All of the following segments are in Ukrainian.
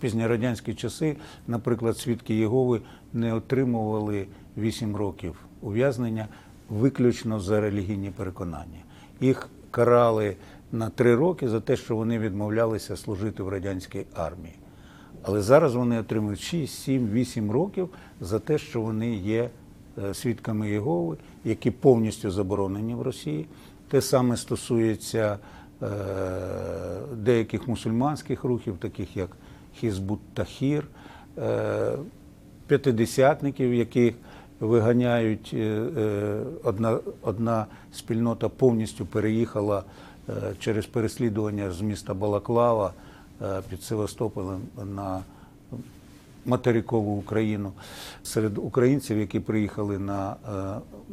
пізньорадянські часи, наприклад, свідки Єгови не отримували 8 років ув'язнення виключно за релігійні переконання. Їх карали на 3 роки за те, що вони відмовлялися служити в радянській армії. Але зараз вони отримують 6, 7, 8 років за те, що вони є е, свідками Єгови, які повністю заборонені в Росії. Те саме стосується е, деяких мусульманських рухів, таких як Хізбут Тахір, е, п'ятидесятників, яких виганяють. е, е, Одна, одна спільнота повністю переїхала через переслідування з міста Балаклава під Севастополем на материкову Україну. Серед українців, які приїхали на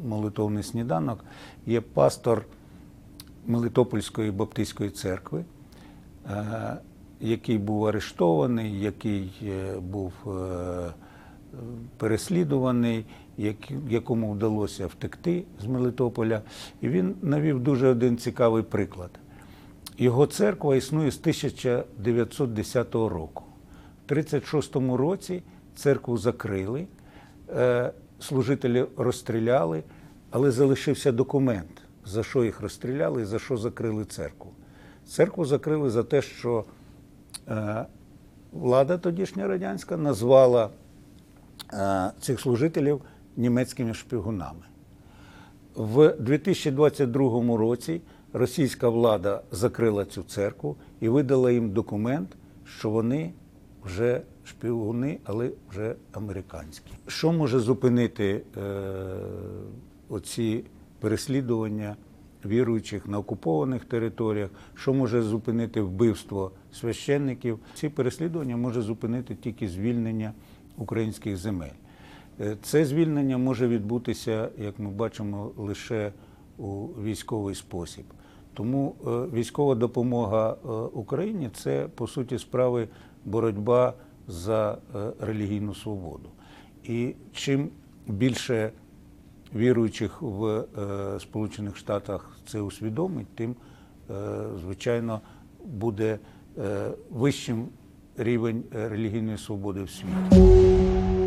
молитовний сніданок, є пастор Мелитопольської Баптистської церкви, який був арештований, який е, був е, переслідуваний, якому вдалося втекти з Мелитополя. І він навів дуже один цікавий приклад. Його церква існує з 1910 року. В 1936 році церкву закрили, е, служителі розстріляли, але залишився документ, за що їх розстріляли і за що закрили церкву. Церкву закрили за те, що влада тодішня радянська назвала е, цих служителів німецькими шпигунами. В 2022 році російська влада закрила цю церкву і видала їм документ, що вони вже шпигуни, але вже американські. Що може зупинити е, оці переслідування віруючих на окупованих територіях? Що може зупинити вбивство священників? Ці переслідування може зупинити тільки звільнення українських земель. Е, Це звільнення може відбутися, як ми бачимо, лише у військовий спосіб. Тому е, військова допомога е, Україні це по суті справи боротьба за релігійну свободу. І чим більше віруючих в е, Сполучених Штатах це усвідомить, тим, е, звичайно, буде е, вищим рівень релігійної свободи в світі.